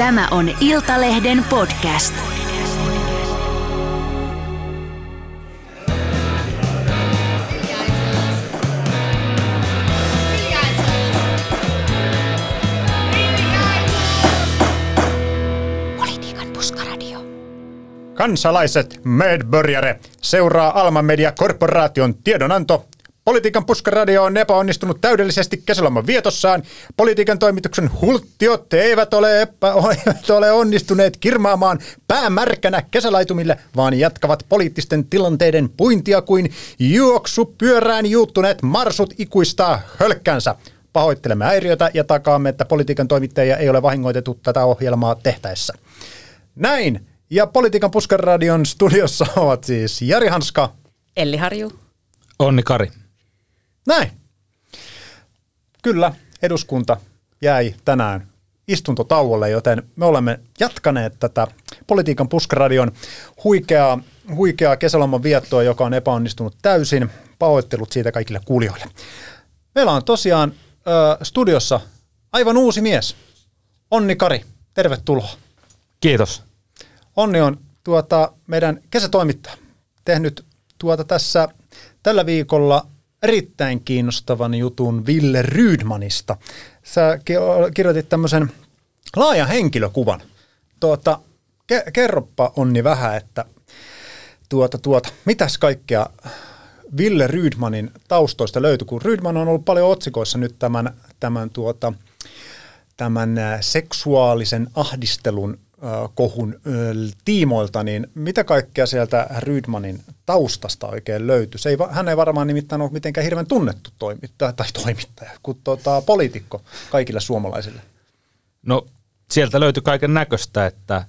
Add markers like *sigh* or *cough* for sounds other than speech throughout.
Tämä on Iltalehden podcast. Politiikan puskaradio. Kansalaiset, medbörjare, seuraa Alma Media Korporaation tiedonanto. Politiikan puskaradio on epäonnistunut täydellisesti kesäloman vietossaan. Politiikan toimituksen hulttiot eivät ole, epä, *laughs* eivät ole onnistuneet kirmaamaan päämärkänä kesälaitumille, vaan jatkavat poliittisten tilanteiden puintia kuin juoksu pyörään juuttuneet marsut ikuistaa hölkkänsä. Pahoittelemme häiriötä ja takaamme, että politiikan toimittajia ei ole vahingoitettu tätä ohjelmaa tehtäessä. Näin. Ja Politiikan Puskaradion studiossa ovat siis Jari Hanska. Elli Harju. Onni Kari. Näin. Kyllä, eduskunta jäi tänään istuntotauolle, joten me olemme jatkaneet tätä Politiikan Puskaradion huikeaa, huikeaa kesäloman viettoa, joka on epäonnistunut täysin. Pahoittelut siitä kaikille kuulijoille. Meillä on tosiaan ö, studiossa aivan uusi mies. Onni Kari, tervetuloa. Kiitos. Onni on tuota, meidän kesätoimittaja tehnyt tuota tässä tällä viikolla erittäin kiinnostavan jutun Ville Rydmanista. Sä ki- kirjoitit tämmöisen laajan henkilökuvan. Tuota, ke- kerroppa Onni vähän, että tuota, tuota, mitäs kaikkea Ville Rydmanin taustoista löytyi, kun Rydman on ollut paljon otsikoissa nyt tämän, tämän, tuota, tämän seksuaalisen ahdistelun kohun tiimoilta, niin mitä kaikkea sieltä Rydmanin taustasta oikein löytyi? Se ei, hän ei varmaan nimittäin ole mitenkään hirveän tunnettu toimittaja, tai toimittaja, kuin tota, poliitikko kaikille suomalaisille. No sieltä löytyi kaiken näköistä, että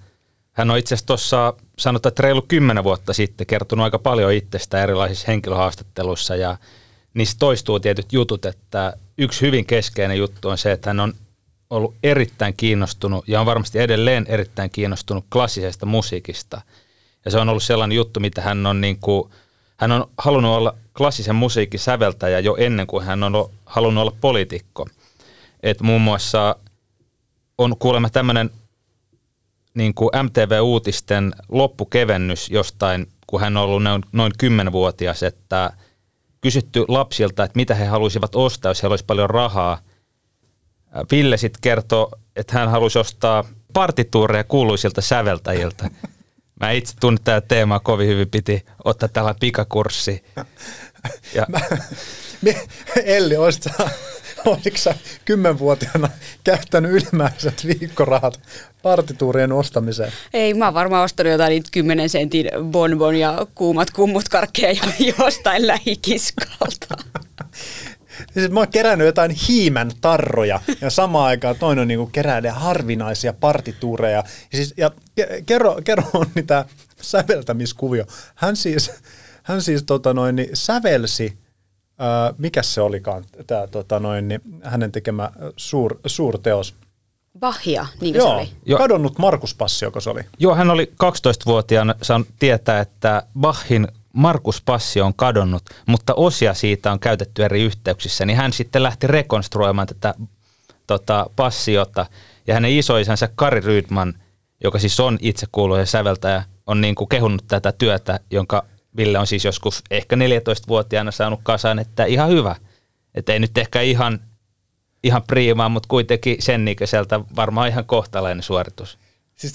hän on itse asiassa tuossa sanotaan, että reilu kymmenen vuotta sitten kertonut aika paljon itsestä erilaisissa henkilöhaastatteluissa ja niissä toistuu tietyt jutut, että yksi hyvin keskeinen juttu on se, että hän on ollut erittäin kiinnostunut ja on varmasti edelleen erittäin kiinnostunut klassisesta musiikista. Ja se on ollut sellainen juttu, mitä hän on niin kuin, hän on halunnut olla klassisen musiikin säveltäjä jo ennen kuin hän on halunnut olla poliitikko. Et muun muassa on kuulemma tämmöinen niin kuin MTV-uutisten loppukevennys jostain, kun hän on ollut noin, noin 10-vuotias, että kysytty lapsilta, että mitä he haluaisivat ostaa, jos heillä olisi paljon rahaa. Ville sitten kertoi, että hän halusi ostaa partituureja kuuluisilta säveltäjiltä. Mä itse tunnen tätä teemaa kovin hyvin, piti ottaa tällainen pikakurssi. *laughs* Ja, Me- Elli, olisit sä, olisitko sä kymmenvuotiaana käyttänyt ylimääräiset viikkorahat partituurien ostamiseen? Ei, mä oon varmaan ostanut jotain niitä 10 sentin bonbon ja kuumat kummut karkkeja jo- jostain lähikiskalta. *laughs* Siis mä oon kerännyt jotain hiimän tarroja ja samaan aikaan toinen on niinku keräilee harvinaisia partituureja. Ja, siis, ja ke- kerro, kerro on niitä säveltämiskuvio. Hän siis, hän siis tota noin, niin sävelsi, ää, mikä se olikaan, tää, tota noin, niin hänen tekemä suur, suurteos. Bahia, niin kuin se Joo, oli. Joo. kadonnut Markus Passi, joka se oli. Joo, hän oli 12-vuotiaana saanut tietää, että Bachin Markus Passi on kadonnut, mutta osia siitä on käytetty eri yhteyksissä, niin hän sitten lähti rekonstruoimaan tätä tota, passiota, ja hänen isoisänsä Kari Rydman, joka siis on itse kuuluisa säveltäjä, on niin kuin kehunut tätä työtä, jonka Ville on siis joskus ehkä 14-vuotiaana saanut kasaan, että ihan hyvä. Että ei nyt ehkä ihan, ihan priimaa, mutta kuitenkin sen ikäiseltä varmaan ihan kohtalainen suoritus. Siis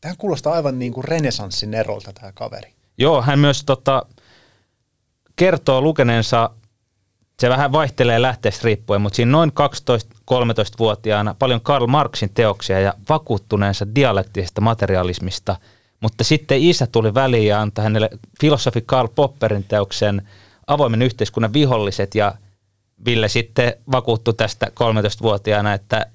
tähän kuulostaa aivan niin kuin renesanssin erolta tämä kaveri. Joo, hän myös tota, kertoo lukeneensa, se vähän vaihtelee lähteestä riippuen, mutta siinä noin 12-13-vuotiaana paljon Karl Marxin teoksia ja vakuuttuneensa dialektisesta materialismista, mutta sitten isä tuli väliin ja antoi hänelle filosofi Karl Popperin teoksen avoimen yhteiskunnan viholliset ja Ville sitten vakuuttui tästä 13-vuotiaana, että,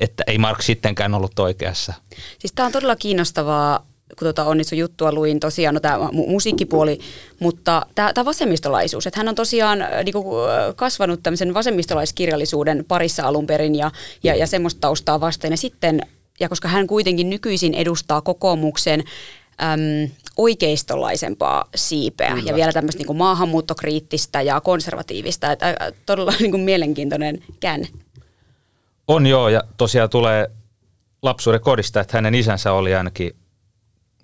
että ei Marx sittenkään ollut oikeassa. Siis tää on todella kiinnostavaa, kun tota Onnisu juttua luin tosiaan, no tämä mu- musiikkipuoli, mutta tämä vasemmistolaisuus, että hän on tosiaan äh, niinku, äh, kasvanut tämmöisen vasemmistolaiskirjallisuuden parissa alun perin ja, ja, ja semmoista taustaa vasten. Ja sitten, ja koska hän kuitenkin nykyisin edustaa kokoomuksen äm, oikeistolaisempaa siipeä Kyllä. ja vielä tämmöistä niinku maahanmuuttokriittistä ja konservatiivista, että ä, todella niinku mielenkiintoinen käänne. On joo, ja tosiaan tulee lapsuuden kodista, että hänen isänsä oli ainakin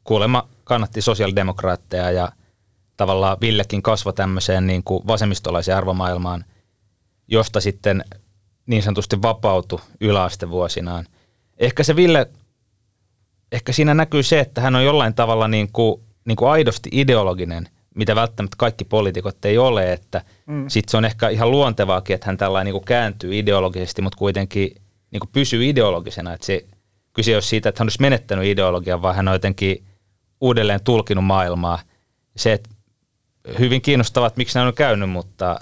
kuulemma kannatti sosiaalidemokraatteja ja tavallaan Villekin kasvoi tämmöiseen niin kuin vasemmistolaiseen arvomaailmaan, josta sitten niin sanotusti vapautui yläastevuosinaan. Ehkä se Ville, ehkä siinä näkyy se, että hän on jollain tavalla niin kuin, niin kuin aidosti ideologinen, mitä välttämättä kaikki poliitikot ei ole, että mm. sitten se on ehkä ihan luontevaakin, että hän tällainen niin kuin kääntyy ideologisesti, mutta kuitenkin niin kuin pysyy ideologisena, että se kyse olisi siitä, että hän olisi menettänyt ideologian, vaan hän on jotenkin uudelleen tulkinut maailmaa. Se, että hyvin kiinnostavat, miksi näin on käynyt, mutta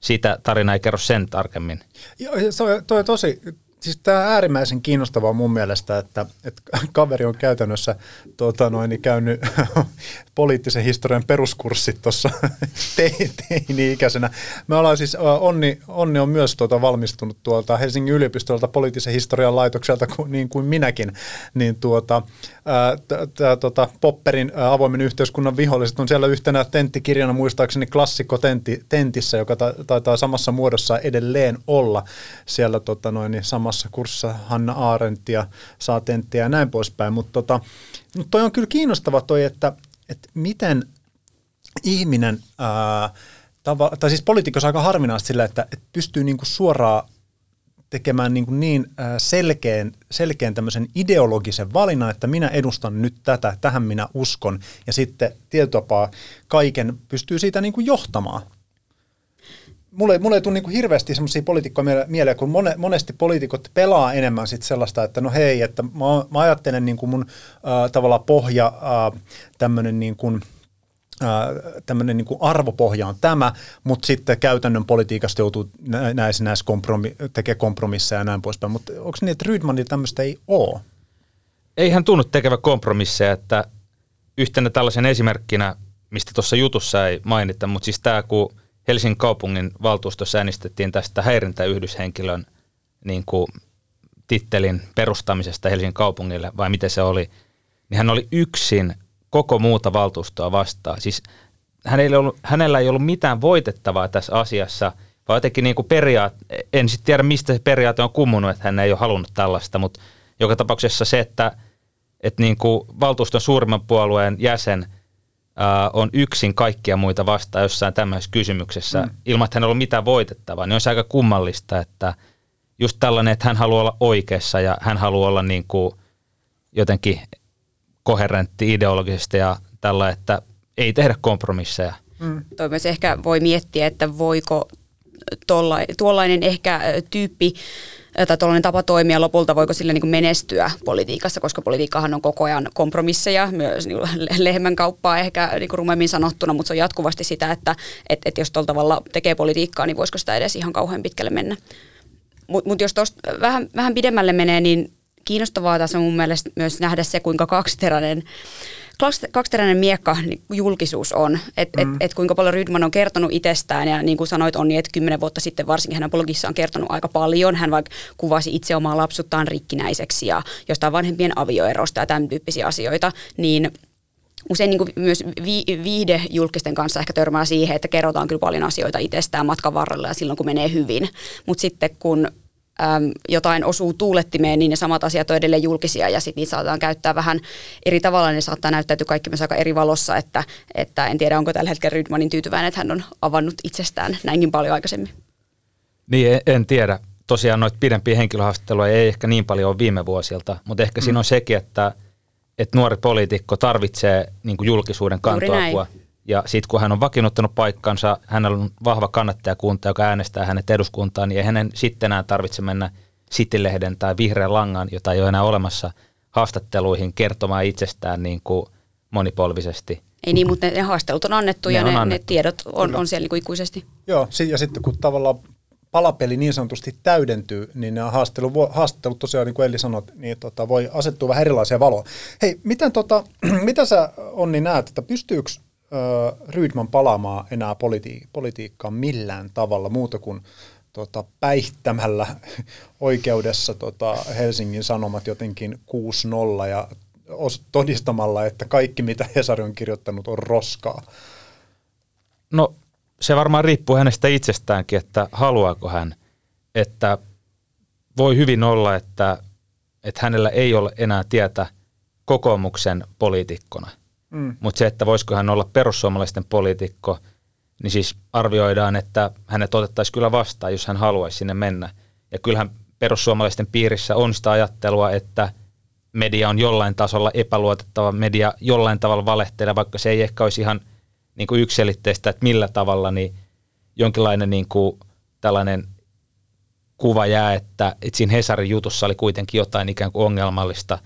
siitä tarina ei kerro sen tarkemmin. Joo, se on, toi on tosi siis tämä äärimmäisen kiinnostavaa mun mielestä, että, että kaveri on käytännössä tuota noin, käynyt poliittisen historian peruskurssit tuossa *laughs* teini-ikäisenä. Me ollaan siis, Onni, Onni on myös tuota valmistunut tuolta Helsingin yliopistolta poliittisen historian laitokselta, niin kuin minäkin, niin tuota, ää, tuota, Popperin avoimen yhteiskunnan viholliset on siellä yhtenä tenttikirjana muistaakseni klassikko tentti, tentissä, joka taitaa samassa muodossa edelleen olla siellä tota noin, niin samassa kurssissa Hanna Aarenttia, saa tenttiä ja näin poispäin. Mutta tota, mut toi on kyllä kiinnostava toi, että, että miten ihminen, ää, tava, tai siis poliitikko aika harvinaista sillä, että, että pystyy niinku suoraan tekemään niin, niin selkeän, selkeän tämmöisen ideologisen valinnan, että minä edustan nyt tätä, tähän minä uskon, ja sitten tietotapaa kaiken pystyy siitä niin kuin johtamaan mulle, mulle ei tule niin hirveästi semmoisia poliitikkoja mieleen, kun mone, monesti poliitikot pelaa enemmän sit sellaista, että no hei, että mä, mä ajattelen niin kuin mun äh, tavallaan pohja, äh, tämmöinen niin kuin, tämmöinen niin arvopohja on tämä, mutta sitten käytännön politiikasta joutuu näissä, näissä kompromi, tekemään kompromisseja ja näin poispäin. Mutta onko niin, että Rydmanilla tämmöistä ei ole? Ei hän tunnu tekevä kompromisseja, että yhtenä tällaisen esimerkkinä, mistä tuossa jutussa ei mainita, mutta siis tämä, kun Helsingin kaupungin valtuustossa äänestettiin tästä häirintäyhdyshenkilön niin kuin, tittelin perustamisesta Helsingin kaupungille, vai miten se oli, niin hän oli yksin koko muuta valtuustoa vastaan. Siis hänellä ei ollut, hänellä ei ollut mitään voitettavaa tässä asiassa, vaan jotenkin niin kuin periaate, en sitten tiedä mistä se periaate on kummunut, että hän ei ole halunnut tällaista, mutta joka tapauksessa se, että, että niin kuin valtuuston suurimman puolueen jäsen – on yksin kaikkia muita vastaan jossain tämmöisessä kysymyksessä, mm. ilman että hän on mitään voitettavaa, niin on se aika kummallista, että just tällainen, että hän haluaa olla oikeassa ja hän haluaa olla niin kuin jotenkin koherentti ideologisesti ja tällä, että ei tehdä kompromisseja. Mm. Toi myös ehkä voi miettiä, että voiko tolla, tuollainen ehkä tyyppi tai tuollainen tapa toimia lopulta, voiko sille niin kuin menestyä politiikassa, koska politiikkahan on koko ajan kompromisseja, myös niin lehmän kauppaa ehkä niin kuin rumemmin sanottuna, mutta se on jatkuvasti sitä, että et, et jos tuolla tavalla tekee politiikkaa, niin voisiko sitä edes ihan kauhean pitkälle mennä. Mutta mut jos tuosta vähän, vähän pidemmälle menee, niin kiinnostavaa tässä on mun mielestä myös nähdä se, kuinka kaksiteräinen kaksiteräinen miekka niin julkisuus on, että mm. et, et kuinka paljon Rydman on kertonut itsestään ja niin kuin sanoit Onni, että kymmenen vuotta sitten varsinkin hänen blogissa on kertonut aika paljon. Hän vaikka kuvasi itse omaa lapsuttaan rikkinäiseksi ja jostain vanhempien avioerosta ja tämän tyyppisiä asioita, niin usein niin kuin myös vi- viihde julkisten kanssa ehkä törmää siihen, että kerrotaan kyllä paljon asioita itsestään matkan varrella ja silloin kun menee hyvin. Mutta sitten kun äm, jotain osuu tuulettimeen, niin ne samat asiat on edelleen julkisia ja sitten niitä saatetaan käyttää vähän eri tavalla. Ne saattaa näyttäytyä kaikki myös aika eri valossa, että, että en tiedä onko tällä hetkellä Rydmanin tyytyväinen, että hän on avannut itsestään näinkin paljon aikaisemmin. Niin, en, en tiedä. Tosiaan noita pidempiä henkilöhaastatteluja ei ehkä niin paljon ole viime vuosilta, mutta ehkä mm. siinä on sekin, että, että nuori poliitikko tarvitsee niin julkisuuden kantoapua. Ja sitten kun hän on vakiinnuttanut paikkansa, hänellä on vahva kannattajakunta, joka äänestää hänet eduskuntaan, niin ei hänen sitten enää tarvitse mennä Citylehden tai Vihreän langan, jota ei ole enää olemassa, haastatteluihin kertomaan itsestään niin kuin monipolvisesti. Ei niin, mutta ne, ne haastelut on annettu ne ja on ne, annettu. ne tiedot on, on siellä niin ikuisesti. Joo, ja sitten kun tavallaan palapeli niin sanotusti täydentyy, niin nämä haastattelut, haastattelut tosiaan, niin kuin Elli sanoi, niin tota, voi asettua vähän erilaisia valoa. Hei, miten tota, *clears throat* mitä sä Onni näet, että pystyykö Rydman palaamaan enää politi- politiikkaan millään tavalla muuta kuin tota, päihtämällä *laughs* oikeudessa tota, Helsingin Sanomat jotenkin 6-0 ja todistamalla, että kaikki mitä Hesari on kirjoittanut on roskaa? No se varmaan riippuu hänestä itsestäänkin, että haluaako hän. Että voi hyvin olla, että että hänellä ei ole enää tietä kokoomuksen poliitikkona. Mm. Mutta se, että voisiko hän olla perussuomalaisten poliitikko, niin siis arvioidaan, että hänet otettaisiin kyllä vastaan, jos hän haluaisi sinne mennä. Ja kyllähän perussuomalaisten piirissä on sitä ajattelua, että media on jollain tasolla epäluotettava, media jollain tavalla valehtelee, vaikka se ei ehkä olisi ihan niin kuin yksilitteistä, että millä tavalla, niin jonkinlainen niin kuin tällainen kuva jää, että, että siinä Hesarin jutussa oli kuitenkin jotain ikään kuin ongelmallista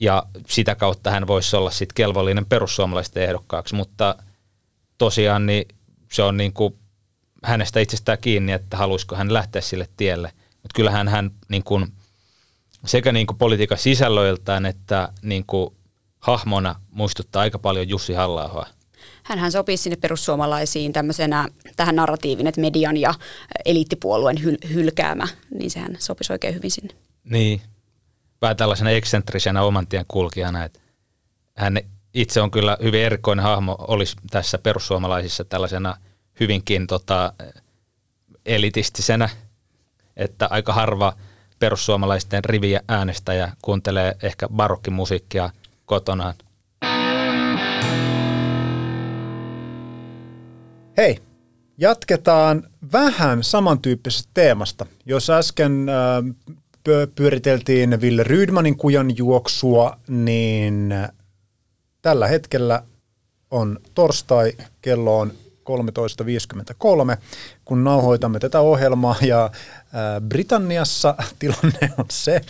ja sitä kautta hän voisi olla sitten kelvollinen perussuomalaisten ehdokkaaksi, mutta tosiaan niin se on niin kuin hänestä itsestään kiinni, että haluaisiko hän lähteä sille tielle. Mutta kyllähän hän niin kuin, sekä niin kuin politiikan sisällöiltään että niin kuin hahmona muistuttaa aika paljon Jussi halla Hänhän sopii sinne perussuomalaisiin tämmöisenä tähän narratiivin, että median ja eliittipuolueen hyl- hylkäämä, niin sehän sopisi oikein hyvin sinne. Niin, vähän tällaisena eksentrisenä oman tien kulkijana, että hän itse on kyllä hyvin erikoinen hahmo, olisi tässä perussuomalaisissa tällaisena hyvinkin tota, elitistisenä, että aika harva perussuomalaisten riviä äänestäjä kuuntelee ehkä barokkimusiikkia kotonaan. Hei, jatketaan vähän samantyyppisestä teemasta. Jos äsken äh, pyöriteltiin Ville Rydmanin kujan juoksua, niin tällä hetkellä on torstai, kello on 13.53, kun nauhoitamme tätä ohjelmaa ja Britanniassa tilanne on se,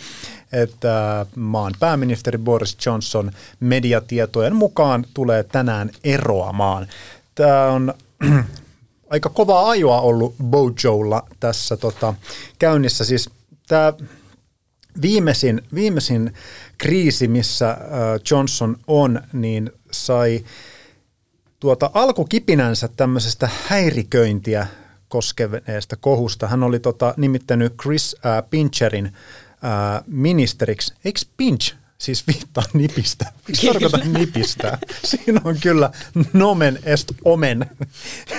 että maan pääministeri Boris Johnson mediatietojen mukaan tulee tänään eroamaan. Tämä on *clears throat* aika kovaa ajoa ollut Bojolla tässä tota, käynnissä. Siis tämä viimeisin, viimeisin kriisi, missä Johnson on, niin sai tuota alkukipinänsä tämmöisestä häiriköintiä koskeneesta kohusta. Hän oli tota, nimittänyt Chris äh, Pincherin äh, ministeriksi. Eikö Pinch siis viittaa nipistä. Miksi tarkoita nipistä? Siinä on kyllä nomen est omen,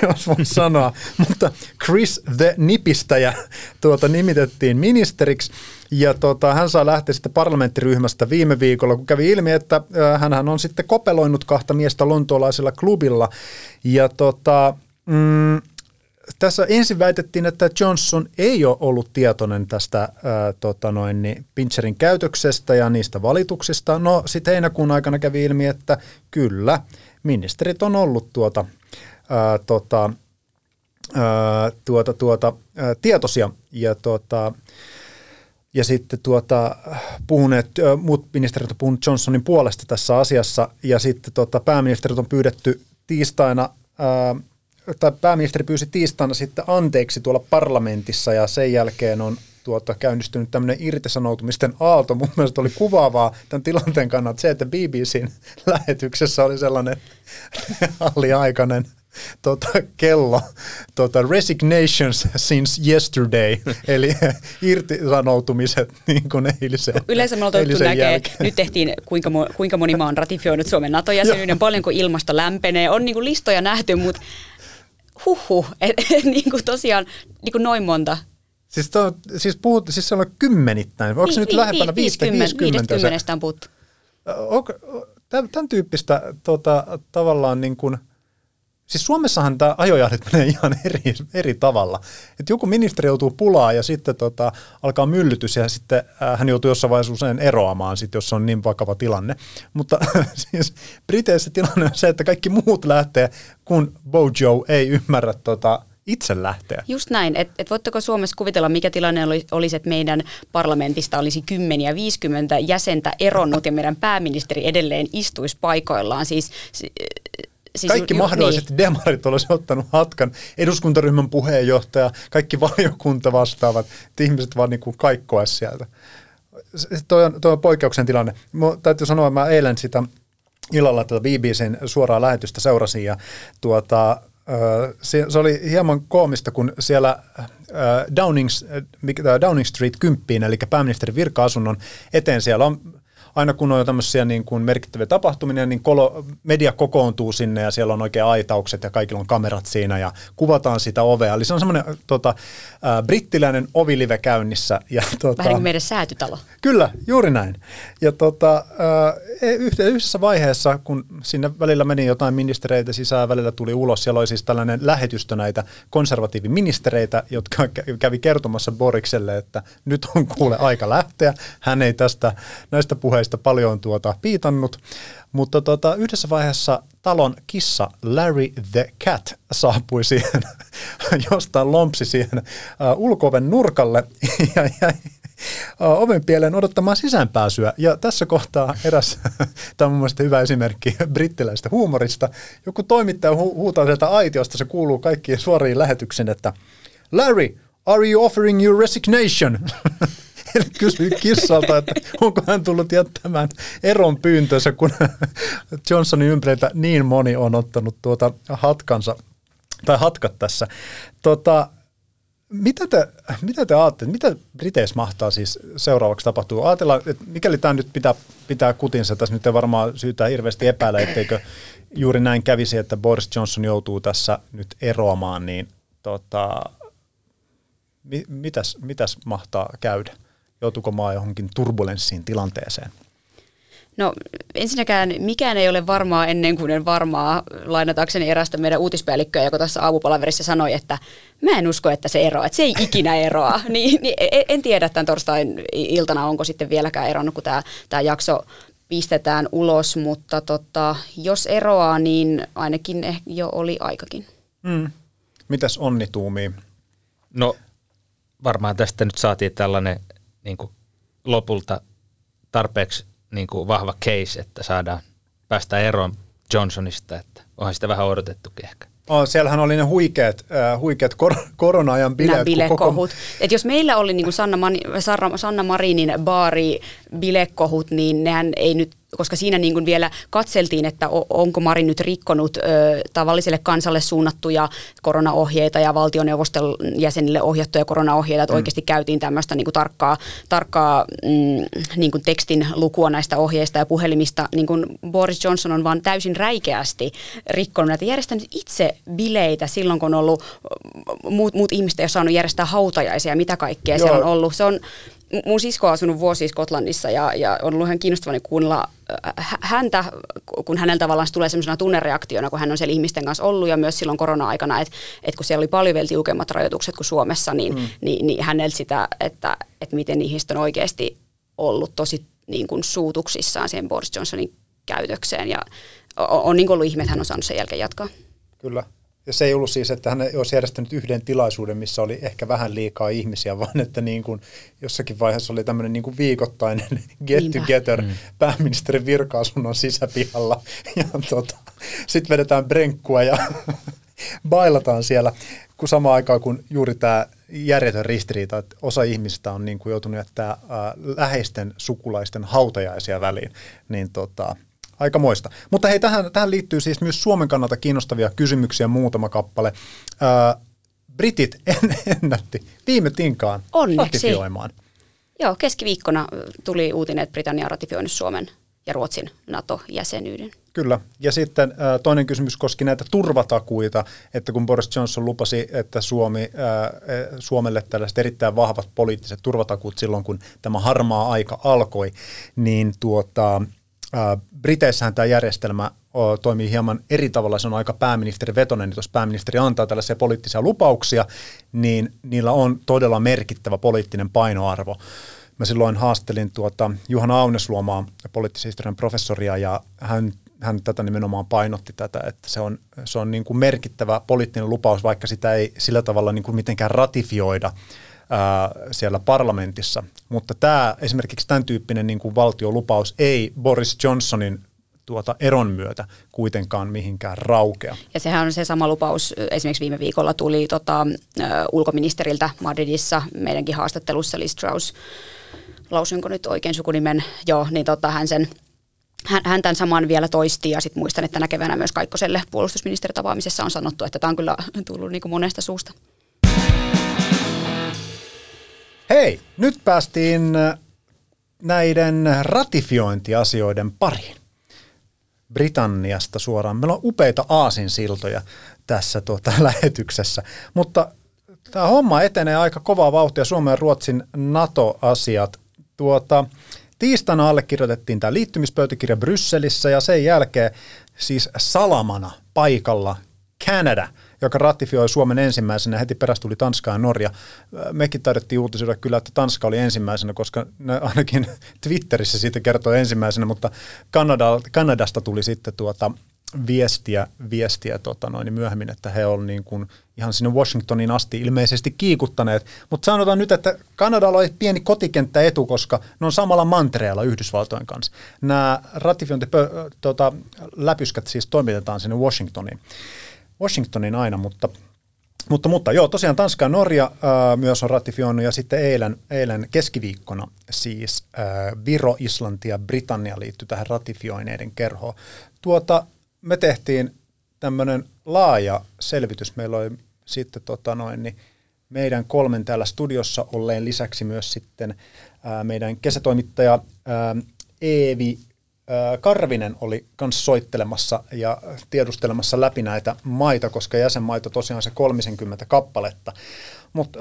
jos voi sanoa. Mutta Chris the Nipistäjä tuota, nimitettiin ministeriksi ja tota, hän saa lähteä sitten parlamenttiryhmästä viime viikolla, kun kävi ilmi, että hän on sitten kopeloinut kahta miestä lontoolaisella klubilla. Ja tota, mm, tässä ensin väitettiin, että Johnson ei ole ollut tietoinen tästä ää, tota noin, niin Pincherin käytöksestä ja niistä valituksista. No sitten heinäkuun aikana kävi ilmi, että kyllä, ministerit on ollut tuota, ää, tota, ää, tuota, tuota, ää, tietoisia ja tuota, ja sitten tuota, puhuneet, muut ministerit on puhunut Johnsonin puolesta tässä asiassa, ja sitten tuota, pääministerit on pyydetty tiistaina ää, tai pääministeri pyysi tiistaina sitten anteeksi tuolla parlamentissa ja sen jälkeen on tuota, käynnistynyt tämmöinen irtisanoutumisten aalto. Mun mielestä oli kuvaavaa tämän tilanteen kannalta se, että BBCn lähetyksessä oli sellainen alliaikainen tota, kello, tota, resignations since yesterday, eli irtisanoutumiset niin kuin eilisen Yleensä me ollaan näkee, nyt tehtiin kuinka, kuinka moni maa on ratifioinut Suomen NATO-jäsenyyden, paljonko ilmasto lämpenee, on niin kuin listoja nähty, mutta huhu, *laughs* niin kuin tosiaan niin kuin noin monta. Siis, to, siis, puhut, siis se on kymmenittäin, onko niin, se nyt niin, lähempänä 50? 50, 50 on puhuttu. Tämän tyyppistä tota, tavallaan niin kuin – Siis Suomessahan tämä ajojahdit *laughs* menee ihan eri, eri tavalla. Että joku ministeri joutuu pulaan ja sitten tota, alkaa myllytys ja sitten äh, hän joutuu jossain vaiheessa usein eroamaan, sit, jos on niin vakava tilanne. *laughs* Mutta *laughs* siis Briteissä tilanne on se, että kaikki muut lähtee, kun Bojo ei ymmärrä tota, itse lähteä. Just näin. että et voitteko Suomessa kuvitella, mikä tilanne olisi, että meidän parlamentista olisi 10 50 jäsentä eronnut ja meidän pääministeri edelleen istuisi paikoillaan. Siis Siis kaikki ju, mahdolliset niin. demarit olisi ottanut hatkan, eduskuntaryhmän puheenjohtaja, kaikki valiokunta vastaavat, että ihmiset vaan niin kuin kaikkoa sieltä. Tuo on, tuo on poikkeuksen tilanne. Mä täytyy sanoa, että mä eilen sitä illalla tätä BBCn suoraa lähetystä seurasin ja tuota, se, se oli hieman koomista, kun siellä Downing, Downing Street 10, eli pääministerin virka-asunnon eteen siellä on aina kun on tämmöisiä niin kuin merkittäviä tapahtumia, niin kolo, media kokoontuu sinne ja siellä on oikein aitaukset ja kaikilla on kamerat siinä ja kuvataan sitä ovea. Eli se on semmoinen tota, äh, brittiläinen ovilive käynnissä. Ja, tota, Vähän niin kuin meidän säätytalo. Kyllä, juuri näin. Ja tota, äh, yhdessä vaiheessa, kun sinne välillä meni jotain ministereitä sisään, välillä tuli ulos, siellä oli siis tällainen lähetystö näitä konservatiiviministereitä, jotka kävi kertomassa Borikselle, että nyt on kuule aika lähteä. Hän ei tästä näistä puheista paljon tuota piitannut, mutta tota, yhdessä vaiheessa talon kissa Larry the Cat saapui siihen, *laughs* jostain lompsi siihen uh, ulkoven nurkalle *laughs* ja jäi oven pieleen odottamaan sisäänpääsyä. Ja tässä kohtaa eräs, *laughs* tämä on mun hyvä esimerkki *laughs* brittiläistä huumorista, joku toimittaja hu- huutaa sieltä aitiosta, se kuuluu kaikkiin suoriin lähetyksiin, että Larry, are you offering your resignation? *laughs* kysyi kissalta, että onko hän tullut jättämään eron pyyntönsä, kun Johnsonin ympäriltä niin moni on ottanut tuota hatkansa, tai hatkat tässä. Tota, mitä te, mitä te ajattelette, mitä Briteissä mahtaa siis seuraavaksi tapahtua? Ajatellaan, että mikäli tämä nyt pitää, pitää kutinsa, tässä nyt ei varmaan syytä hirveästi epäillä, etteikö juuri näin kävisi, että Boris Johnson joutuu tässä nyt eroamaan, niin tota, mitäs, mitäs mahtaa käydä? Joutuuko maa johonkin turbulenssiin tilanteeseen? No ensinnäkään mikään ei ole varmaa ennen kuin en varmaa, lainatakseni erästä meidän uutispäällikköä, joka tässä aamupalaverissa sanoi, että mä en usko, että se eroaa, että se ei ikinä eroa. *laughs* niin, niin, e, en tiedä tämän torstain iltana, onko sitten vieläkään eronnut, kun tämä, tämä jakso pistetään ulos, mutta tota, jos eroaa, niin ainakin jo oli aikakin. Mm. Mitäs Onni tuumii? No varmaan tästä nyt saatiin tällainen niin kuin lopulta tarpeeksi niin kuin vahva case, että saadaan päästä eroon Johnsonista, että onhan sitä vähän odotettukin ehkä. Oh, siellähän oli ne huikeat, äh, huikeat kor- korona-ajan bileet. Bilekohut. Koko... Et jos meillä oli niin kuin Sanna, Man- Sanna Marinin baari bilekohut, niin nehän ei nyt koska siinä niin kuin vielä katseltiin, että onko Marin nyt rikkonut ö, tavalliselle kansalle suunnattuja koronaohjeita ja valtioneuvoston jäsenille ohjattuja koronaohjeita, että mm. oikeasti käytiin tämmöistä niin kuin tarkkaa, tarkkaa mm, niin kuin tekstin lukua näistä ohjeista ja puhelimista. Niin kuin Boris Johnson on vaan täysin räikeästi rikkonut näitä, järjestänyt itse bileitä silloin, kun on ollut muut, muut ihmiset ei ole saanut järjestää hautajaisia ja mitä kaikkea Joo. siellä on ollut. Se on mun sisko on asunut vuosi Skotlannissa ja, ja on ollut ihan kiinnostavaa kuunnella äh, häntä, kun hänellä tavallaan tulee semmoisena tunnereaktiona, kun hän on siellä ihmisten kanssa ollut ja myös silloin korona-aikana, että, että kun siellä oli paljon vielä tiukemmat rajoitukset kuin Suomessa, niin, mm. niin, niin hänellä sitä, että, että miten ihmiset on oikeasti ollut tosi niin kuin suutuksissaan siihen Boris Johnsonin käytökseen ja on, on niin ollut ihme, että hän on saanut sen jälkeen jatkaa. Kyllä. Ja se ei ollut siis, että hän olisi järjestänyt yhden tilaisuuden, missä oli ehkä vähän liikaa ihmisiä, *laughs* vaan että niin kuin jossakin vaiheessa oli tämmöinen niin kuin viikoittainen *laughs* get together mm. pääministerin virka-asunnon sisäpihalla. *laughs* Ja tota, sitten vedetään brenkkua ja bailataan siellä, kun samaan aikaan kun juuri tämä järjetön ristiriita, että osa ihmistä on niin kuin joutunut jättää läheisten sukulaisten hautajaisia väliin, niin tota, aika moista. Mutta hei, tähän, tähän liittyy siis myös Suomen kannalta kiinnostavia kysymyksiä muutama kappale. Ää, Britit *laughs* en, ennätti viime tinkaan Onneksi. ratifioimaan. Joo, keskiviikkona tuli uutinen, että Britannia on ratifioinut Suomen ja Ruotsin NATO-jäsenyyden. Kyllä. Ja sitten toinen kysymys koski näitä turvatakuita, että kun Boris Johnson lupasi, että Suomi, Suomelle tällaiset erittäin vahvat poliittiset turvatakuut silloin, kun tämä harmaa aika alkoi, niin tuota, Briteissähän tämä järjestelmä toimii hieman eri tavalla, se on aika pääministerivetonen, niin jos pääministeri antaa tällaisia poliittisia lupauksia, niin niillä on todella merkittävä poliittinen painoarvo. Mä silloin haastelin tuota Juhana Aunesluomaa, poliittisen historian professoria, ja hän, hän tätä nimenomaan painotti tätä, että se on, se on niin kuin merkittävä poliittinen lupaus, vaikka sitä ei sillä tavalla niin kuin mitenkään ratifioida ää, siellä parlamentissa. Mutta tämä esimerkiksi tämän tyyppinen niin kuin valtiolupaus ei Boris Johnsonin tuota eron myötä kuitenkaan mihinkään raukea. Ja sehän on se sama lupaus, esimerkiksi viime viikolla tuli tota, ulkoministeriltä Madridissa meidänkin haastattelussa Liz Strauss, lausunko nyt oikein sukunimen, joo, niin tota, hän sen hän, hän tämän saman vielä toisti ja sitten muistan, että tänä keväänä myös Kaikkoselle puolustusministeritapaamisessa on sanottu, että tämä on kyllä tullut niin kuin monesta suusta. Hei, nyt päästiin äh, näiden ratifiointiasioiden pariin. Britanniasta suoraan. Meillä on upeita aasinsiltoja tässä tuota, *laughs* lähetyksessä, mutta tämä homma etenee aika kovaa vauhtia Suomen ja Ruotsin NATO-asiat. Tuota, tiistaina allekirjoitettiin tämä liittymispöytäkirja Brysselissä ja sen jälkeen siis salamana paikalla Canada – joka ratifioi Suomen ensimmäisenä. Heti perästä tuli Tanska ja Norja. Mekin taidettiin uutisoida kyllä, että Tanska oli ensimmäisenä, koska ne ainakin *laughs* Twitterissä siitä kertoo ensimmäisenä, mutta Kanada, Kanadasta tuli sitten tuota viestiä, viestiä tota noin, niin myöhemmin, että he on niin kuin ihan sinne Washingtonin asti ilmeisesti kiikuttaneet. Mutta sanotaan nyt, että Kanadalla on pieni kotikenttäetu, koska ne on samalla mantereella Yhdysvaltojen kanssa. Nämä ratifiointiläpyskät tota, siis toimitetaan sinne Washingtoniin. Washingtonin aina, mutta mutta, mutta joo, tosiaan Tanska ja Norja ää, myös on ratifioinut ja sitten eilen, eilen keskiviikkona siis ää, Viro, Islanti ja Britannia liittyi tähän ratifioineiden kerhoon. Tuota, me tehtiin tämmöinen laaja selvitys. Meillä oli sitten tota noin, niin meidän kolmen täällä studiossa olleen lisäksi myös sitten ää, meidän kesätoimittaja ää, Eevi Karvinen oli myös soittelemassa ja tiedustelemassa läpi näitä maita, koska jäsenmaita tosiaan se 30 kappaletta. Mutta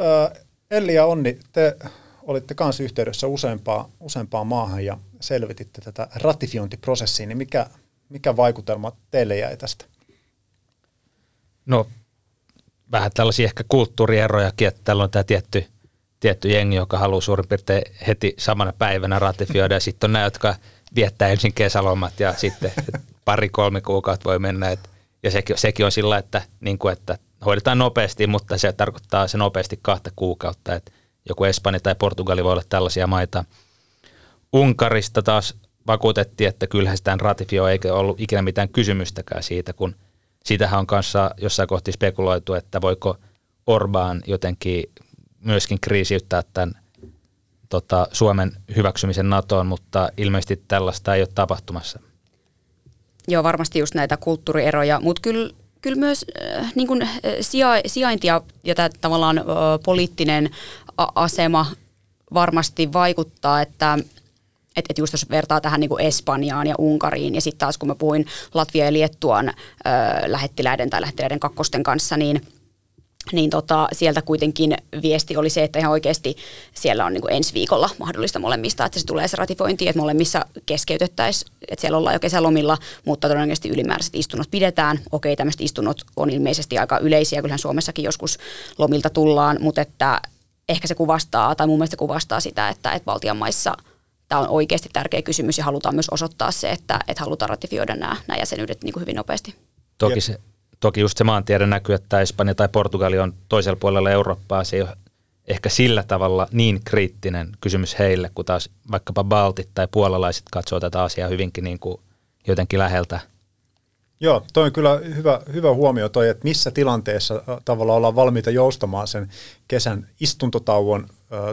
Elli ja Onni, te olitte kanssa yhteydessä useampaan, useampaan maahan ja selvititte tätä ratifiointiprosessia, niin mikä, mikä vaikutelma teille jäi tästä? No vähän tällaisia ehkä kulttuurierojakin, että täällä on tämä tietty, tietty jengi, joka haluaa suurin piirtein heti samana päivänä ratifioida ja sitten on nämä, jotka – viettää ensin kesälomat ja sitten pari-kolme kuukautta voi mennä. Et, ja sekin, sekin on sillä, että, niin kuin, että hoidetaan nopeasti, mutta se tarkoittaa se nopeasti kahta kuukautta. Et joku Espanja tai Portugali voi olla tällaisia maita. Unkarista taas vakuutettiin, että kyllähän sitä ratifioi eikä ollut ikinä mitään kysymystäkään siitä, kun siitähän on kanssa jossain kohti spekuloitu, että voiko Orbán jotenkin myöskin kriisiyttää tämän tota, Suomen hyväksymisen NATOon, mutta ilmeisesti tällaista ei ole tapahtumassa. Joo, varmasti just näitä kulttuurieroja, mutta kyllä kyllä myös äh, niin kuin, äh, sija, sijainti ja, tämä tavallaan äh, poliittinen a- asema varmasti vaikuttaa, että et, et just jos vertaa tähän niin Espanjaan ja Unkariin ja sitten taas kun mä puhuin Latvia ja Liettuan äh, lähettiläiden tai lähettiläiden kakkosten kanssa, niin – niin tota, sieltä kuitenkin viesti oli se, että ihan oikeasti siellä on niin kuin ensi viikolla mahdollista molemmista, että se tulee se ratifointi, että molemmissa keskeytettäisiin, että siellä ollaan jo kesälomilla, mutta todennäköisesti ylimääräiset istunnot pidetään. Okei, tämmöiset istunnot on ilmeisesti aika yleisiä, kyllähän Suomessakin joskus lomilta tullaan, mutta että ehkä se kuvastaa, tai mun mielestä kuvastaa sitä, että, että Baltian maissa tämä on oikeasti tärkeä kysymys ja halutaan myös osoittaa se, että, että halutaan ratifioida nämä, nämä jäsenyydet niin kuin hyvin nopeasti. Toki se, Toki just se maantiede näkyy, että Espanja tai Portugali on toisella puolella Eurooppaa. Se ei ole ehkä sillä tavalla niin kriittinen kysymys heille, kun taas vaikkapa baltit tai puolalaiset katsoo tätä asiaa hyvinkin niin kuin jotenkin läheltä. Joo, toi on kyllä hyvä, hyvä huomio toi, että missä tilanteessa tavalla ollaan valmiita joustamaan sen kesän istuntotauon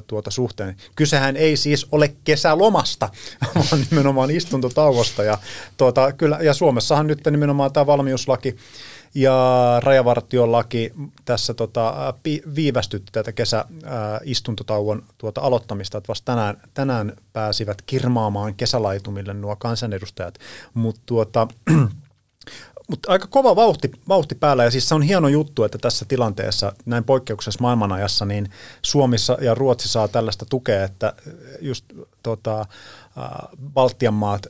tuota suhteen. Kysehän ei siis ole kesälomasta, *laughs* vaan nimenomaan istuntotauosta. Ja, tuota, kyllä, ja Suomessahan nyt nimenomaan tämä valmiuslaki ja rajavartiolaki tässä tota, viivästytti tätä kesäistuntotauon tuota aloittamista, että vasta tänään, tänään pääsivät kirmaamaan kesälaitumille nuo kansanedustajat, mutta tuota, *clears throat* mutta aika kova vauhti, vauhti päällä. Ja siis se on hieno juttu, että tässä tilanteessa, näin poikkeuksessa maailmanajassa, niin Suomessa ja Ruotsi saa tällaista tukea, että just tota, Baltian maat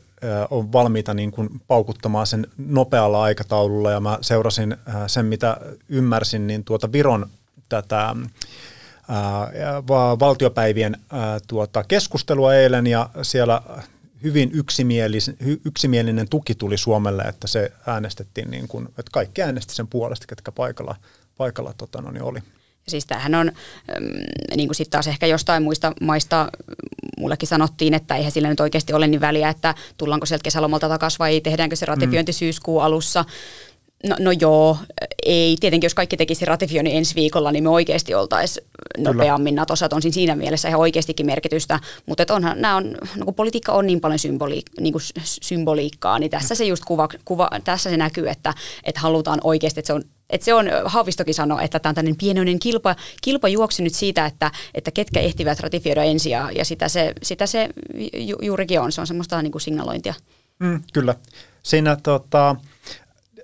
on valmiita niin kuin paukuttamaan sen nopealla aikataululla ja mä seurasin sen, mitä ymmärsin, niin tuota Viron tätä valtiopäivien tuota keskustelua eilen ja siellä hyvin yksimielinen, yksimielinen tuki tuli Suomelle, että se äänestettiin niin kuin, että kaikki äänesti sen puolesta, ketkä paikalla, paikalla tota, no, niin oli. Siis tämähän on, niin kuin sitten taas ehkä jostain muista maista mullekin sanottiin, että eihän sillä nyt oikeasti ole niin väliä, että tullaanko sieltä kesälomalta takaisin vai tehdäänkö se ratifiointi mm. syyskuun alussa. No, no joo, ei. Tietenkin jos kaikki tekisi ratifioinnin ensi viikolla, niin me oikeasti oltaisiin nopeammin Natossa. On siinä mielessä ihan oikeastikin merkitystä. Mutta onhan, nämä on, no kun politiikka on niin paljon symboli, niin kuin symboliikkaa, niin tässä se just kuva, kuva, tässä se näkyy, että, että halutaan oikeasti, että se on Et se on, Haavistokin sanoi, että tämä on tämmöinen pienoinen kilpa, kilpajuoksu nyt siitä, että, että ketkä ehtivät ratifioida ensin ja, ja sitä, se, sitä se ju, juurikin on. Se on semmoista niin kuin signalointia. Mm, kyllä. Siinä tota,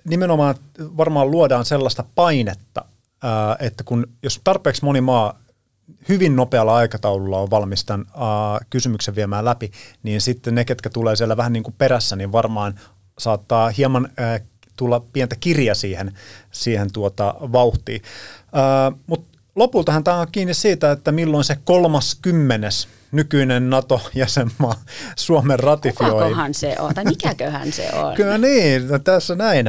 nimenomaan varmaan luodaan sellaista painetta, että kun jos tarpeeksi moni maa hyvin nopealla aikataululla on valmis tämän kysymyksen viemään läpi, niin sitten ne, ketkä tulee siellä vähän niin kuin perässä, niin varmaan saattaa hieman tulla pientä kirja siihen, siihen tuota vauhtiin. Mutta lopultahan tämä on kiinni siitä, että milloin se kolmas kymmenes nykyinen NATO-jäsenmaa *laughs* Suomen ratifioi. Kukakohan se on, tai mikäköhän se on? *laughs* Kyllä niin, no tässä näin.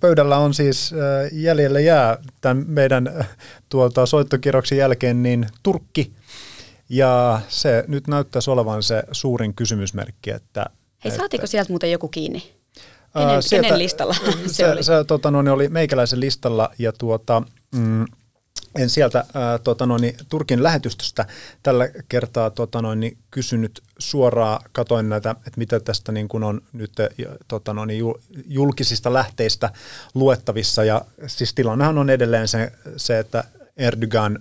Pöydällä on siis jäljelle jää tämän meidän tuota, soittokierroksen jälkeen niin Turkki, ja se nyt näyttäisi olevan se suurin kysymysmerkki. Että, Hei, saatiko että, sieltä muuten joku kiinni? Kenen, sieltä, kenen listalla *laughs* se, se oli? Se tota, no, oli meikäläisen listalla ja tuota, mm, en sieltä ää, tota noin, Turkin lähetystöstä tällä kertaa tota noin, kysynyt suoraan, katoin näitä, että mitä tästä niin kuin on nyt tota noin, julkisista lähteistä luettavissa. Ja siis tilannehan on edelleen se, se että Erdogan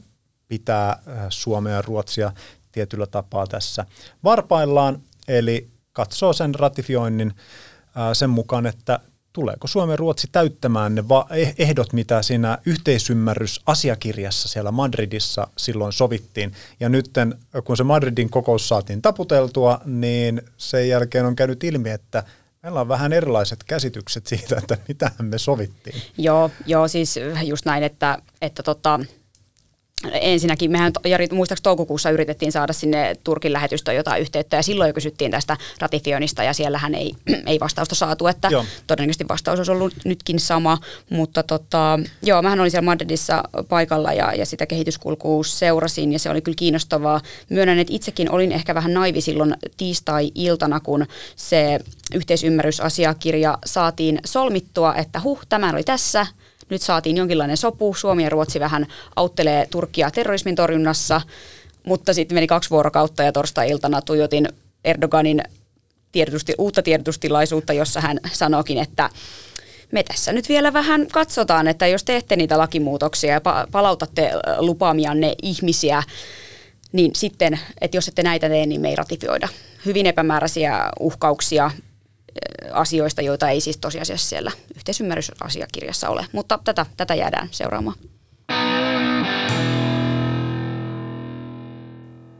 pitää Suomea ja Ruotsia tietyllä tapaa tässä varpaillaan, eli katsoo sen ratifioinnin sen mukaan, että tuleeko Suomen ja Ruotsi täyttämään ne eh, ehdot, mitä siinä yhteisymmärrysasiakirjassa siellä Madridissa silloin sovittiin. Ja nyt kun se Madridin kokous saatiin taputeltua, niin sen jälkeen on käynyt ilmi, että Meillä on vähän erilaiset käsitykset siitä, että mitä me sovittiin. Joo, joo siis just näin, että, että tota, ensinnäkin mehän Jari, muistaakseni toukokuussa yritettiin saada sinne Turkin lähetystöön jotain yhteyttä ja silloin jo kysyttiin tästä ratifioinnista ja siellähän ei, *clears throat* ei vastausta saatu, että joo. todennäköisesti vastaus olisi ollut nytkin sama, mutta tota, joo, mähän olin siellä Madridissa paikalla ja, ja sitä kehityskulkua seurasin ja se oli kyllä kiinnostavaa. Myönnän, että itsekin olin ehkä vähän naivi silloin tiistai-iltana, kun se yhteisymmärrysasiakirja saatiin solmittua, että huh, tämä oli tässä, nyt saatiin jonkinlainen sopu. Suomi ja Ruotsi vähän auttelee Turkkia terrorismin torjunnassa, mutta sitten meni kaksi vuorokautta ja torstai-iltana tuijotin Erdoganin tiedotusti, uutta tiedotustilaisuutta, jossa hän sanoikin, että me tässä nyt vielä vähän katsotaan, että jos teette niitä lakimuutoksia ja palautatte lupaamianne ihmisiä, niin sitten, että jos ette näitä tee, niin me ei ratifioida. Hyvin epämääräisiä uhkauksia asioista, joita ei siis tosiasiassa siellä yhteisymmärrysasiakirjassa ole. Mutta tätä, tätä jäädään seuraamaan.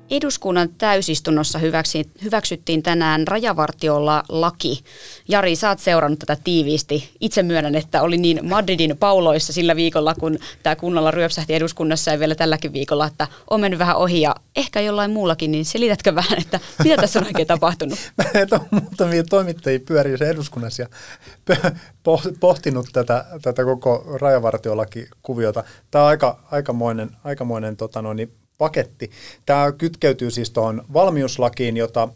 Eduskunnan täysistunnossa hyväksyttiin tänään rajavartiolla laki. Jari, sä oot seurannut tätä tiiviisti. Itse myönnän, että oli niin Madridin pauloissa sillä viikolla, kun tämä kunnalla ryöpsähti eduskunnassa ja vielä tälläkin viikolla, että on mennyt vähän ohi ja ehkä jollain muullakin, niin selitätkö vähän, että mitä tässä on oikein tapahtunut? *laughs* on muutamia toimittajia pyörii eduskunnassa ja pohtinut tätä, tätä koko rajavartiolaki-kuviota. Tämä on aika, aikamoinen, aikamoinen tota noin, paketti. Tämä kytkeytyy siis tuohon valmiuslakiin, jota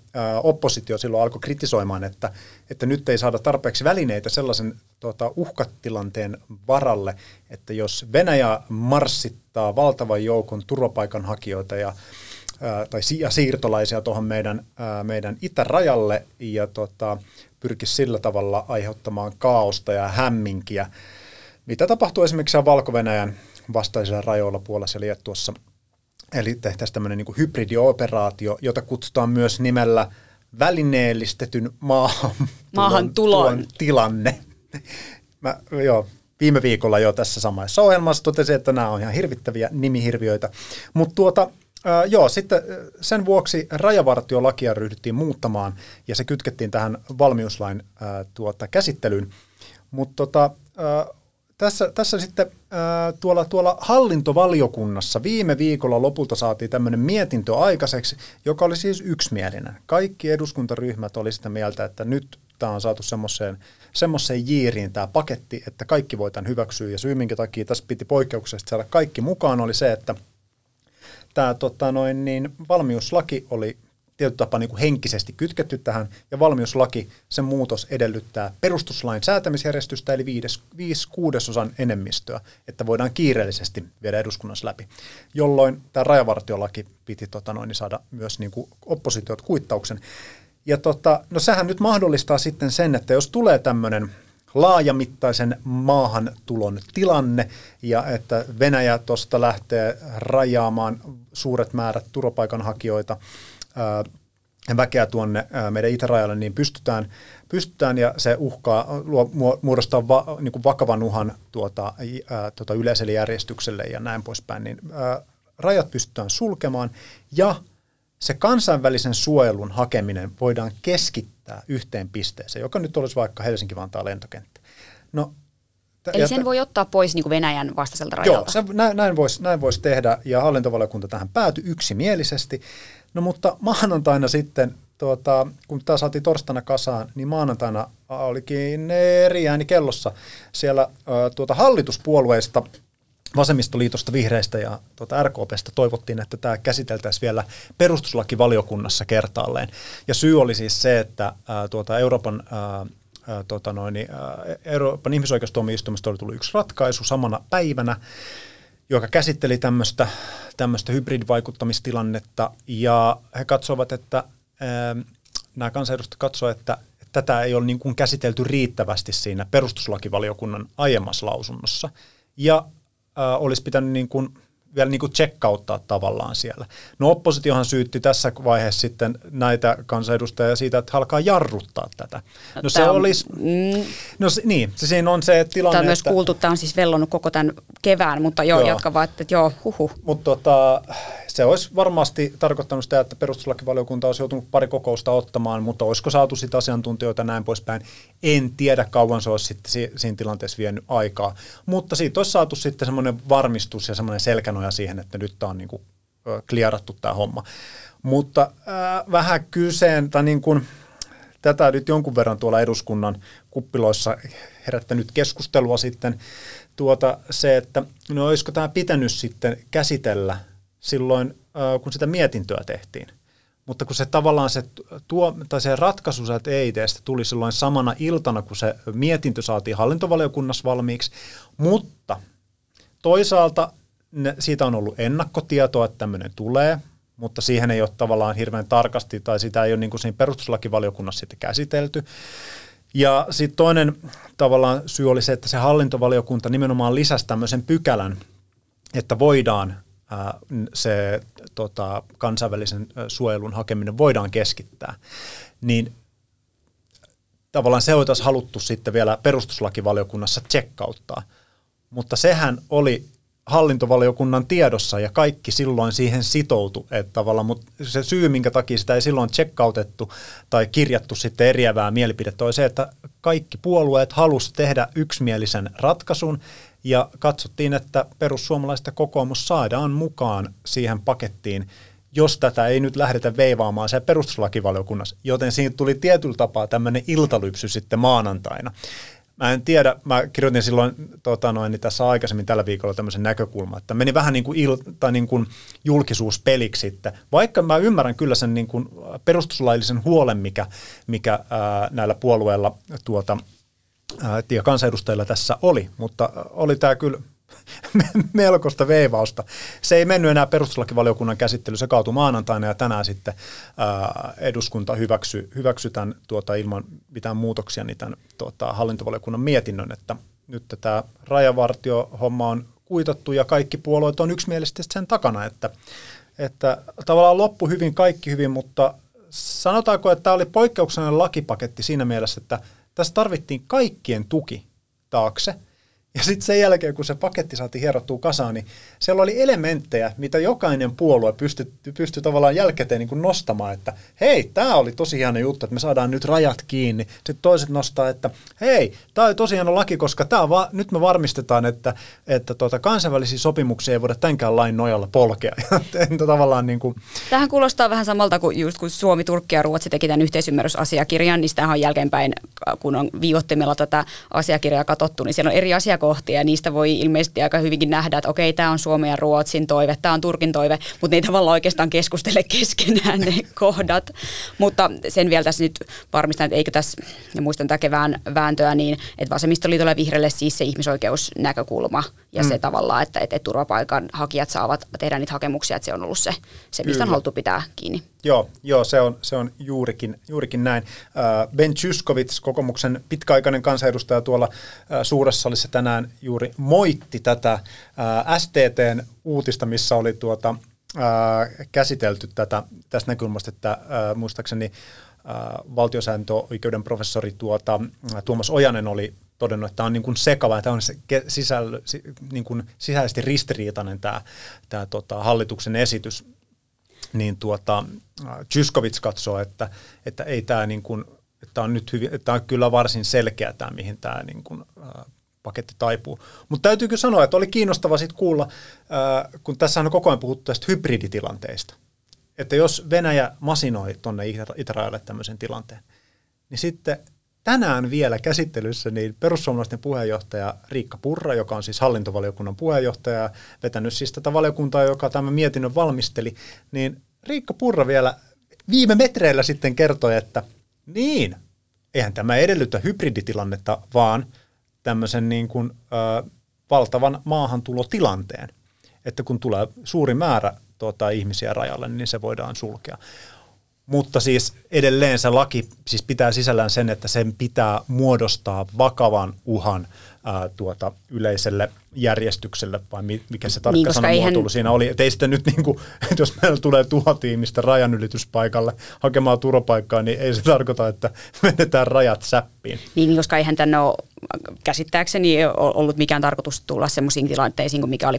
oppositio silloin alkoi kritisoimaan, että, että nyt ei saada tarpeeksi välineitä sellaisen tuota, uhkatilanteen varalle, että jos Venäjä marssittaa valtavan joukon turvapaikanhakijoita ja tai siirtolaisia tuohon meidän, meidän itärajalle ja tota, pyrkisi sillä tavalla aiheuttamaan kaaosta ja hämminkiä, mitä tapahtuu esimerkiksi Valko-Venäjän vastaisilla rajoilla Puolassa ja Liettuossa – Eli tehtäisiin tämmöinen niin hybridioperaatio, jota kutsutaan myös nimellä välineellistetyn maahan, maahan tulon tilanne. Mä, joo, viime viikolla jo tässä samassa ohjelmassa totesin, että nämä on ihan hirvittäviä nimihirviöitä. Mutta tuota, äh, joo, sitten sen vuoksi rajavartiolakia ryhdyttiin muuttamaan ja se kytkettiin tähän valmiuslain äh, tuota, käsittelyyn. Mutta tota, äh, tässä, tässä sitten ää, tuolla, tuolla hallintovaliokunnassa viime viikolla lopulta saatiin tämmöinen mietintö aikaiseksi, joka oli siis yksimielinen. Kaikki eduskuntaryhmät oli sitä mieltä, että nyt tämä on saatu semmoiseen, semmoiseen jiiriin tämä paketti, että kaikki voitaan hyväksyä. Ja syy, minkä takia tässä piti poikkeuksesta saada kaikki mukaan, oli se, että tämä tota noin, niin, valmiuslaki oli tietyllä tapaa niin kuin henkisesti kytketty tähän, ja valmiuslaki, sen muutos edellyttää perustuslain säätämisjärjestystä, eli viides, viisi kuudesosan enemmistöä, että voidaan kiireellisesti viedä eduskunnassa läpi, jolloin tämä rajavartiolaki piti tota noin, niin saada myös niin kuin oppositiot kuittauksen. Ja tota, no sehän nyt mahdollistaa sitten sen, että jos tulee tämmöinen laajamittaisen maahantulon tilanne ja että Venäjä tuosta lähtee rajaamaan suuret määrät turvapaikanhakijoita väkeä tuonne meidän itärajalle, niin pystytään, pystytään ja se uhkaa luo, muodostaa va, niin kuin vakavan uhan tuota, ää, tuota yleiselle järjestykselle ja näin poispäin, niin ää, rajat pystytään sulkemaan ja se kansainvälisen suojelun hakeminen voidaan keskittää yhteen pisteeseen, joka nyt olisi vaikka Helsinki-Vantaan lentokenttä. No, Eli sen voi ottaa pois niin kuin Venäjän vastaiselta rajalta? Joo, se, näin, näin voisi näin vois tehdä ja hallintovaliokunta tähän päätyi yksimielisesti. No mutta maanantaina sitten, tuota, kun tämä saatiin torstaina kasaan, niin maanantaina olikin eri ääni kellossa siellä tuota, hallituspuolueista Vasemmistoliitosta, Vihreistä ja tuota RKPstä toivottiin, että tämä käsiteltäisiin vielä perustuslakivaliokunnassa kertaalleen. Ja syy oli siis se, että ää, tuota Euroopan, ää, ää, tuota noin, ää, Euroopan ihmisoikeustuomioistuimesta oli tullut yksi ratkaisu samana päivänä, joka käsitteli tämmöistä, tämmöistä hybridivaikuttamistilannetta, ja he katsovat, että ää, nämä kansanedustajat katsoivat, että tätä ei ole niin kuin käsitelty riittävästi siinä perustuslakivaliokunnan aiemmassa lausunnossa. Ja äh, olisi pitänyt niin kuin, vielä niin kuin checkkauttaa tavallaan siellä. No oppositiohan syytti tässä vaiheessa sitten näitä kansanedustajia siitä, että alkaa jarruttaa tätä. No, no se on, olisi, mm, no se, niin, se siinä on se tilanne, Tämä on myös että, kuultu, tämä on siis vellonut koko tämän kevään, mutta joo, joo. jatka vaan, että joo, huhu. Mutta tota, se olisi varmasti tarkoittanut sitä, että perustuslakivaliokunta olisi joutunut pari kokousta ottamaan, mutta olisiko saatu sitten asiantuntijoita näin poispäin. En tiedä, kauan se olisi sitten siinä tilanteessa vienyt aikaa, mutta siitä olisi saatu sitten semmoinen varmistus ja semmoinen selkänoja siihen, että nyt tämä on niin kliarattu tämä homma. Mutta äh, vähän kyseen, tai niin kuin, tätä nyt jonkun verran tuolla eduskunnan kuppiloissa herättänyt keskustelua sitten tuota, se, että no olisiko tämä pitänyt sitten käsitellä – silloin, kun sitä mietintöä tehtiin. Mutta kun se tavallaan se, tuo, tai se ratkaisu sieltä EITstä tuli silloin samana iltana, kun se mietintö saatiin hallintovaliokunnassa valmiiksi, mutta toisaalta ne, siitä on ollut ennakkotietoa, että tämmöinen tulee, mutta siihen ei ole tavallaan hirveän tarkasti, tai sitä ei ole niin kuin siinä perustuslakivaliokunnassa sitten käsitelty. Ja sitten toinen tavallaan syy oli se, että se hallintovaliokunta nimenomaan lisäsi tämmöisen pykälän, että voidaan se tota, kansainvälisen suojelun hakeminen voidaan keskittää, niin tavallaan se oltaisiin haluttu sitten vielä perustuslakivaliokunnassa tsekkauttaa. Mutta sehän oli hallintovaliokunnan tiedossa ja kaikki silloin siihen sitoutu, että tavallaan, mutta se syy, minkä takia sitä ei silloin tsekkautettu tai kirjattu sitten eriävää mielipidettä, oli se, että kaikki puolueet halusivat tehdä yksimielisen ratkaisun ja katsottiin, että perussuomalaiset ja kokoomus saadaan mukaan siihen pakettiin, jos tätä ei nyt lähdetä veivaamaan se perustuslakivaliokunnassa. Joten siinä tuli tietyllä tapaa tämmöinen iltalypsy sitten maanantaina. Mä en tiedä, mä kirjoitin silloin tota noin, niin tässä aikaisemmin tällä viikolla tämmöisen näkökulman, että meni vähän niin kuin, il, tai niin kuin julkisuuspeliksi sitten. Vaikka mä ymmärrän kyllä sen niin kuin perustuslaillisen huolen, mikä, mikä ää, näillä puolueilla tuota, ja kansanedustajilla tässä oli, mutta oli tämä kyllä *laughs* melkoista veivausta. Se ei mennyt enää perustuslakivaliokunnan käsittely, se kaatui maanantaina ja tänään sitten eduskunta hyväksy, hyväksy tämän tuota, ilman mitään muutoksia niin tämän tuota, hallintovaliokunnan mietinnön, että nyt tämä rajavartio-homma on kuitattu ja kaikki puolueet on yksimielisesti sen takana, että, että tavallaan loppu hyvin, kaikki hyvin, mutta sanotaanko, että tämä oli poikkeuksellinen lakipaketti siinä mielessä, että tässä tarvittiin kaikkien tuki taakse – ja sitten sen jälkeen, kun se paketti saatiin hierottua kasaan, niin siellä oli elementtejä, mitä jokainen puolue pystyi, pystyi tavallaan jälkikäteen niin nostamaan, että hei, tämä oli tosi hieno juttu, että me saadaan nyt rajat kiinni. Sitten toiset nostaa, että hei, tämä oli tosi hieno laki, koska tää va- nyt me varmistetaan, että, että tuota, kansainvälisiä sopimuksia ei voida tämänkään lain nojalla polkea. *laughs* tavallaan niin kuin... Tähän kuulostaa vähän samalta kuin just kun Suomi, Turkki ja Ruotsi teki tämän yhteisymmärrysasiakirjan, niin sitähän on jälkeenpäin, kun on viivottimella tätä asiakirjaa katsottu, niin siellä on eri asia kohtia ja niistä voi ilmeisesti aika hyvinkin nähdä, että okei, tämä on Suomen ja Ruotsin toive, tämä on Turkin toive, mutta ne ei tavallaan oikeastaan keskustele *laughs* keskenään ne kohdat. Mutta sen vielä tässä nyt varmistan, että eikö tässä, ja muistan tätä kevään vääntöä, niin että vasemmistoliitolle ja vihreälle siis se ihmisoikeusnäkökulma ja mm. se tavallaan, että, että turvapaikan hakijat saavat tehdä niitä hakemuksia, että se on ollut se, se mistä Kyllä. on haluttu pitää kiinni. Joo, joo se, on, se on juurikin, juurikin näin. Äh, Ben Chyskovits, kokoomuksen pitkäaikainen kansanedustaja tuolla äh, suuressa salissa tänään juuri moitti tätä äh, STTn uutista, missä oli tuota, käsitelty tätä tästä näkökulmasta, että muistaakseni valtiosääntöoikeuden professori tuota, Tuomas Ojanen oli todennut, että tämä on niin kuin sekava, tämä on se ke- sisällö, si, niin kuin sisäisesti ristiriitainen tämä, tämä tota, hallituksen esitys, niin tuota, Tyskovits katsoo, että, että ei tämä niin kuin, että on nyt hyvin, että on kyllä varsin selkeä tämä, mihin tämä niin kuin, ää, paketti taipuu. Mutta täytyykö sanoa, että oli kiinnostava sitten kuulla, ää, kun tässä on koko ajan puhuttu tästä hybriditilanteista, että jos Venäjä masinoi tuonne Itärajalle tämmöisen tilanteen, niin sitten tänään vielä käsittelyssä niin perussuomalaisten puheenjohtaja Riikka Purra, joka on siis hallintovaliokunnan puheenjohtaja, vetänyt siis tätä valiokuntaa, joka tämän mietinnön valmisteli, niin Riikka Purra vielä viime metreillä sitten kertoi, että niin, eihän tämä edellytä hybriditilannetta, vaan tämmöisen niin kuin, ö, valtavan maahantulotilanteen, että kun tulee suuri määrä tuota, ihmisiä rajalle, niin se voidaan sulkea. Mutta siis edelleen se laki siis pitää sisällään sen, että sen pitää muodostaa vakavan uhan ää, tuota, yleiselle järjestykselle, vai mikä se tarkka Niin, niin, koska sanamuotoilu eihän- siinä oli. Että ei sitten nyt, niin kuin, että *laughs* jos meillä tulee tuhat ihmistä rajanylityspaikalle hakemaan turvapaikkaa, niin ei se *laughs* tarkoita, että menetään rajat säppiin. Niin, koska eihän tänne ole käsittääkseni ollut mikään tarkoitus tulla semmoisiin tilanteisiin kuin mikä oli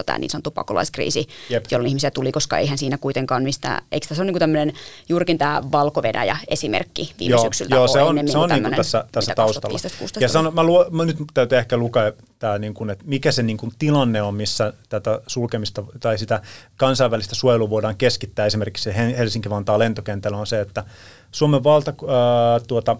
2015-2016 tämä niin sanottu pakolaiskriisi, Jep. jolloin ihmisiä tuli, koska eihän siinä kuitenkaan mistään, eikö tässä ole niin tämmöinen juurikin tämä valko esimerkki viime joo, syksyltä joo, se on, se on kuin niin kuin tässä, tässä taustalla. 2015-16 Ja sano, oli. mä, luo, mä nyt täytyy ehkä lukea tämä, niin kuin, että mikä se niin kuin tilanne on, missä tätä sulkemista tai sitä kansainvälistä suojelua voidaan keskittää esimerkiksi Hel- Helsinki-Vantaan lentokentällä on se, että Suomen valta, ää, tuota,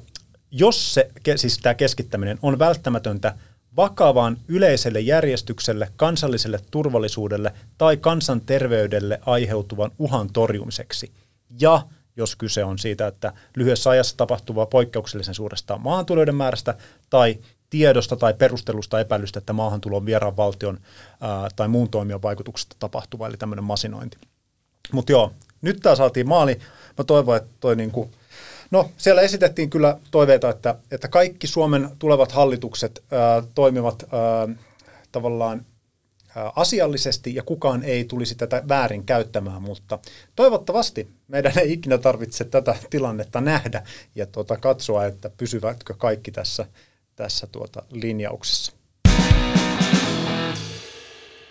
jos se, siis tämä keskittäminen on välttämätöntä vakavaan yleiselle järjestykselle, kansalliselle turvallisuudelle tai kansanterveydelle aiheutuvan uhan torjumiseksi. Ja jos kyse on siitä, että lyhyessä ajassa tapahtuvaa poikkeuksellisen suuresta maahantulijoiden määrästä tai tiedosta tai perustelusta epäilystä, että maahantulo on vieraan valtion ää, tai muun toimijan vaikutuksesta tapahtuva, eli tämmöinen masinointi. Mutta joo, nyt tämä saatiin maali. Mä toivon, että toi niinku, no siellä esitettiin kyllä toiveita, että, että kaikki Suomen tulevat hallitukset ää, toimivat ää, tavallaan ää, asiallisesti ja kukaan ei tulisi tätä väärin käyttämään, mutta toivottavasti meidän ei ikinä tarvitse tätä tilannetta nähdä ja tuota, katsoa, että pysyvätkö kaikki tässä, tässä tuota linjauksessa.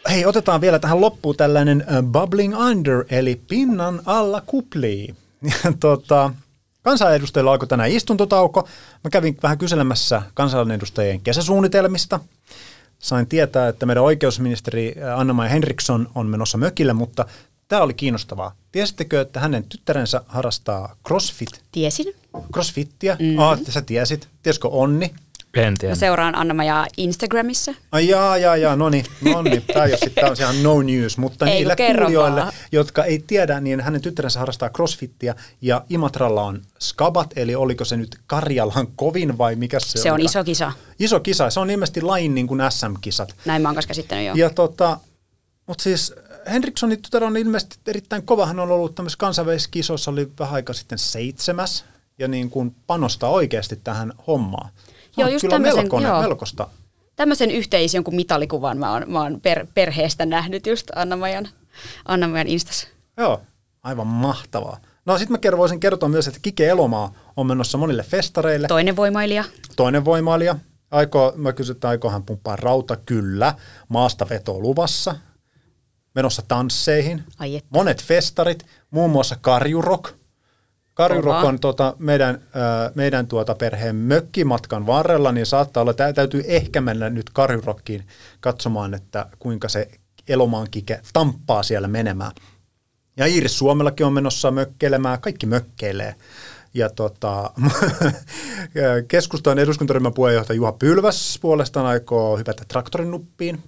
Hei, otetaan vielä tähän loppuun tällainen uh, bubbling under, eli pinnan alla kuplii. Ja *laughs* tota, kansanedustajilla alkoi tänään istuntotauko. Mä kävin vähän kyselemässä kansanedustajien kesäsuunnitelmista. Sain tietää, että meidän oikeusministeri äh, Anna-Maja Henriksson on menossa mökille, mutta tämä oli kiinnostavaa. Tiesittekö, että hänen tyttärensä harrastaa crossfit, Tiesin. crossfittiä? Mm-hmm. Ah, sä tiesit. Tiesikö Onni? En Mä tiedä. seuraan Anna-Majaa Instagramissa. Ai jaa, jaa, jaa, no niin, no niin. Tämä, jos tämä on ihan no news, mutta Ei, niille kerro kuulijoille, vaan. jotka ei tiedä, niin hänen tyttärensä harrastaa crossfittiä ja Imatralla on skabat, eli oliko se nyt Karjalan kovin vai mikä se, Se on iso kisa. Iso kisa, se on ilmeisesti lain niin kuin SM-kisat. Näin mä oon kanssa käsittänyt jo. Ja tota, mutta siis Henrikssonin tytär on ilmeisesti erittäin kova. Hän on ollut tämmöisessä kansainvälisessä kisossa, oli vähän aika sitten seitsemäs ja niin kuin panostaa oikeasti tähän hommaan. Joo, just kyllä tämmöisen- melkoinen, joo. melkoista. Tämmöisen yhteis jonkun mitalikuvan mä oon, mä oon per, perheestä nähnyt just Anna-Majan, Anna-Majan Instassa. Joo, aivan mahtavaa. No sitten mä kerron, voisin kertoa myös, että Kike Elomaa on menossa monille festareille. Toinen voimailija. Toinen voimailija. Aikoo, mä kysyn, että aikoo hän pumppaa rauta? Kyllä. Maasta veto luvassa. Menossa tansseihin. Ai että. Monet festarit, muun muassa Karjurok. Karjurok Kova. on tuota, meidän, äh, meidän tuota perheen mökkimatkan varrella, niin saattaa olla, tä- täytyy ehkä mennä nyt Karjurokkiin katsomaan, että kuinka se Elomaan kike tamppaa siellä menemään. Ja Iiris Suomellakin on menossa mökkeilemään, kaikki mökkeilee. Ja tota, *laughs* keskustan eduskuntaryhmän puheenjohtaja Juha Pylväs puolestaan aikoo hypätä traktorin nuppiin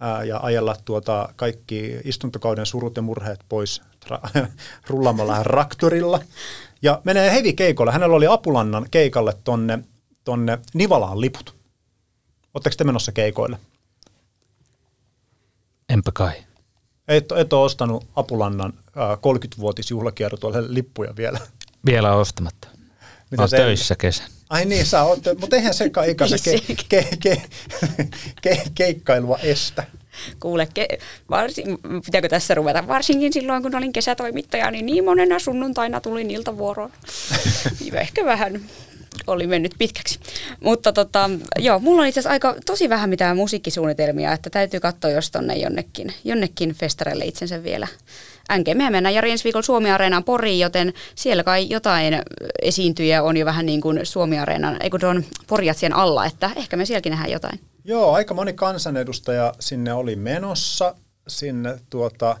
ää, ja ajella tuota kaikki istuntokauden surut ja murheet pois tra- *laughs* rullaamalla raktorilla. Ja menee hevi keikolle. Hänellä oli Apulannan keikalle tonne, tonne Nivalaan liput. Oletteko te menossa keikoille? Enpä kai. Et, et ole ostanut Apulannan äh, 30-vuotisjuhlakiertueelle lippuja vielä. Vielä ostamatta. Mitä Mä töissä kesän. Ai niin, sä oot, mutta eihän se ikänsä ke, ke, ke, ke, keikkailua estä. Kuule, ke, varsin, pitääkö tässä ruveta? Varsinkin silloin, kun olin kesätoimittaja, niin niin monena sunnuntaina tulin iltavuoroon. *laughs* Ehkä vähän oli mennyt pitkäksi. Mutta tota, joo, mulla on itse asiassa aika tosi vähän mitään musiikkisuunnitelmia, että täytyy katsoa, jos tonne jonnekin, jonnekin festareille itsensä vielä NG. Mehän mennään Jari ensi viikolla Suomi-areenaan Poriin, joten siellä kai jotain esiintyjä on jo vähän niin kuin Suomi-areenan, ei kun on Porjatsien alla, että ehkä me sielläkin nähdään jotain. Joo, aika moni kansanedustaja sinne oli menossa, sinne tuota,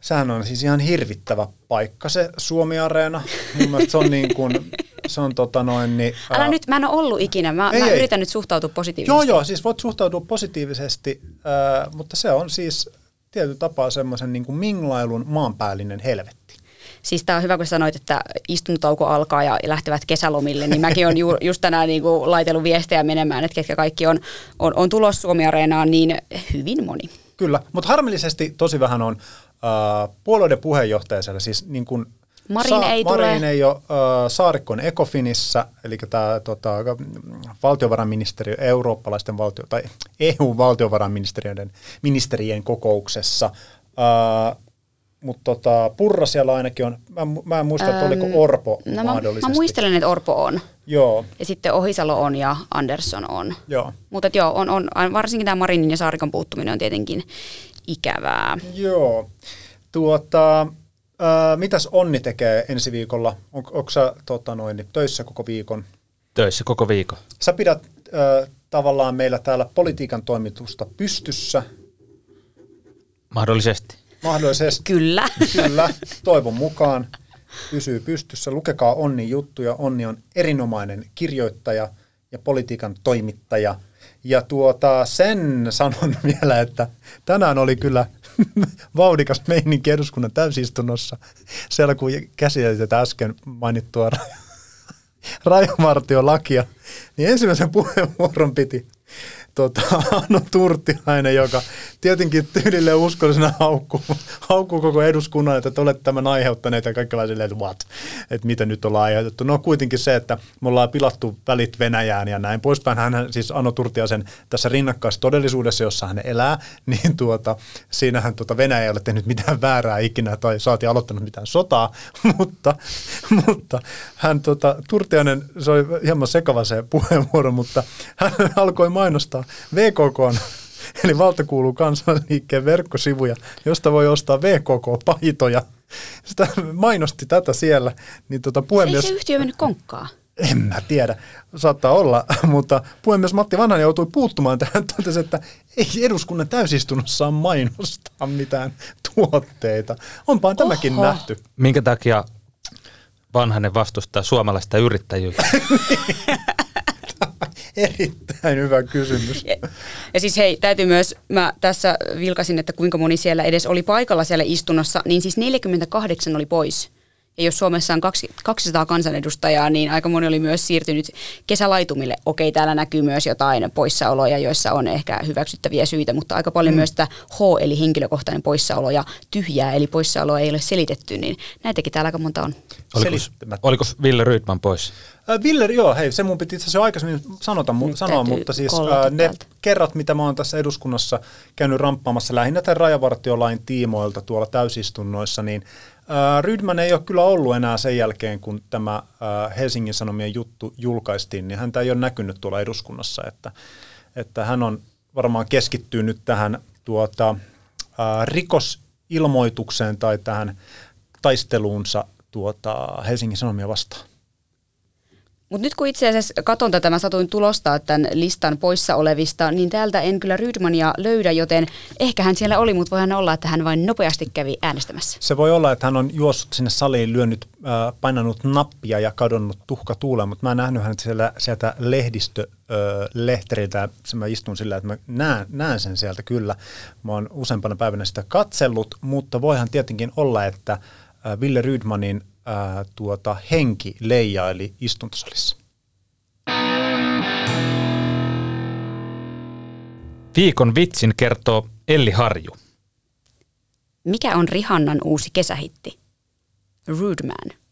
sehän on siis ihan hirvittävä paikka se Suomi-areena. Mun mielestä se on niin kuin, se on tota noin, niin, Älä ää... nyt, mä en ole ollut ikinä, mä, ei, mä ei. yritän nyt suhtautua positiivisesti. Joo, joo, siis voit suhtautua positiivisesti, äh, mutta se on siis tietyllä tapaa semmoisen niin kuin minglailun maanpäällinen helvetti. Siis tämä on hyvä, kun sanoit, että istuntotauko alkaa ja lähtevät kesälomille, niin mäkin olen ju, *laughs* just tänään niin kuin laitellut viestejä menemään, että ketkä kaikki on, on, on tulossa Suomi-areenaan, niin hyvin moni. Kyllä, mutta harmillisesti tosi vähän on äh, puolueiden puheenjohtaja siellä, siis niin kuin Marin Sa- ei Marin tule. ei ole, äh, Saarikkon Ecofinissä, eli tämä tota, valtiovarainministeriö, eurooppalaisten valtio, tai EU-valtiovarainministeriöiden ministerien kokouksessa. Äh, mutta tota, Purra siellä ainakin on, mä, mä en muista, että oliko Orpo no, mahdollisesti. Mä, mä muistelen, että Orpo on. Joo. Ja sitten Ohisalo on ja Andersson on. Joo. Mutta joo, on, on, varsinkin tämä Marinin ja Saarikon puuttuminen on tietenkin ikävää. Joo. Tuota, Ää, mitäs Onni tekee ensi viikolla? On, onko sä tota noin, töissä koko viikon? Töissä koko viikon. Sä pidät ää, tavallaan meillä täällä politiikan toimitusta pystyssä. Mahdollisesti. Mahdollisesti. Kyllä. Kyllä, toivon mukaan pysyy pystyssä. Lukekaa Onni juttuja. Onni on erinomainen kirjoittaja ja politiikan toimittaja. Ja tuota, sen sanon *laughs* vielä, että tänään oli kyllä *laughs* vaudikas meininki eduskunnan täysistunnossa. Siellä kun käsiteltiin äsken mainittua *laughs* rajavartiolakia, niin ensimmäisen puheenvuoron piti tota, *laughs* Anno Turtiainen, joka tietenkin tyylille uskollisena haukkuu, haukkuu koko eduskunnan, että te olette tämän aiheuttaneet ja kaikki silleen, että what, että mitä nyt ollaan aiheutettu. No kuitenkin se, että me ollaan pilattu välit Venäjään ja näin poispäin. Hän siis Anno Turtiaisen tässä rinnakkaisessa todellisuudessa, jossa hän elää, *laughs* niin tuota, siinähän tuota Venäjä ei ole tehnyt mitään väärää ikinä tai saati aloittanut mitään sotaa, *laughs* mutta, mutta hän tuota, Turtiainen, se oli hieman sekava se puheenvuoro, mutta hän alkoi mainostaa VKK *laughs* eli Valta kuuluu kansanliikkeen verkkosivuja, josta voi ostaa VKK-paitoja. Sitä mainosti tätä siellä. Niin tota puhemies... Ei se yhtiö mennyt konkkaan? En mä tiedä, saattaa olla, *laughs* mutta puhemies Matti Vanhanen joutui puuttumaan tähän, totesi, että ei eduskunnan täysistunnossa saa mainostaa mitään tuotteita. Onpa Oho. tämäkin nähty. Minkä takia Vanhanen vastustaa suomalaista yrittäjyyttä? *laughs* Erittäin hyvä kysymys. Ja, ja siis hei, täytyy myös, mä tässä vilkasin, että kuinka moni siellä edes oli paikalla siellä istunnossa, niin siis 48 oli pois. Ja jos Suomessa on 200 kansanedustajaa, niin aika moni oli myös siirtynyt kesälaitumille. Okei, täällä näkyy myös jotain poissaoloja, joissa on ehkä hyväksyttäviä syitä, mutta aika paljon mm. myös sitä H, eli henkilökohtainen poissaolo ja tyhjää, eli poissaoloa ei ole selitetty, niin näitäkin täällä aika monta on. Oliko, oliko Ville Rydman pois? Äh, Ville, joo, hei, se mun piti itse asiassa jo aikaisemmin sanota, mu- sanoa, mutta siis äh, ne täältä. kerrat, mitä mä oon tässä eduskunnassa käynyt ramppaamassa lähinnä tämän rajavartiolain tiimoilta tuolla täysistunnoissa, niin Rydman ei ole kyllä ollut enää sen jälkeen, kun tämä Helsingin Sanomien juttu julkaistiin, niin häntä ei ole näkynyt tuolla eduskunnassa, että, että hän on varmaan keskittynyt tähän tuota, rikosilmoitukseen tai tähän taisteluunsa tuota, Helsingin Sanomia vastaan. Mutta nyt kun itse asiassa katson tätä, mä satuin tulostaa tämän listan poissa olevista, niin täältä en kyllä Rydmania löydä, joten ehkä hän siellä oli, mutta voihan olla, että hän vain nopeasti kävi äänestämässä. Se voi olla, että hän on juossut sinne saliin, lyönyt, äh, painanut nappia ja kadonnut tuhka tuuleen, mutta mä en nähnyt hänet siellä, sieltä lehdistölehteriltä. Mä istun sillä, että mä näen, näen sen sieltä kyllä. Mä oon useampana päivänä sitä katsellut, mutta voihan tietenkin olla, että äh, Ville Rydmanin ää, tuota, henki leijaili istuntosalissa. Viikon vitsin kertoo Elli Harju. Mikä on Rihannan uusi kesähitti? Rude Man.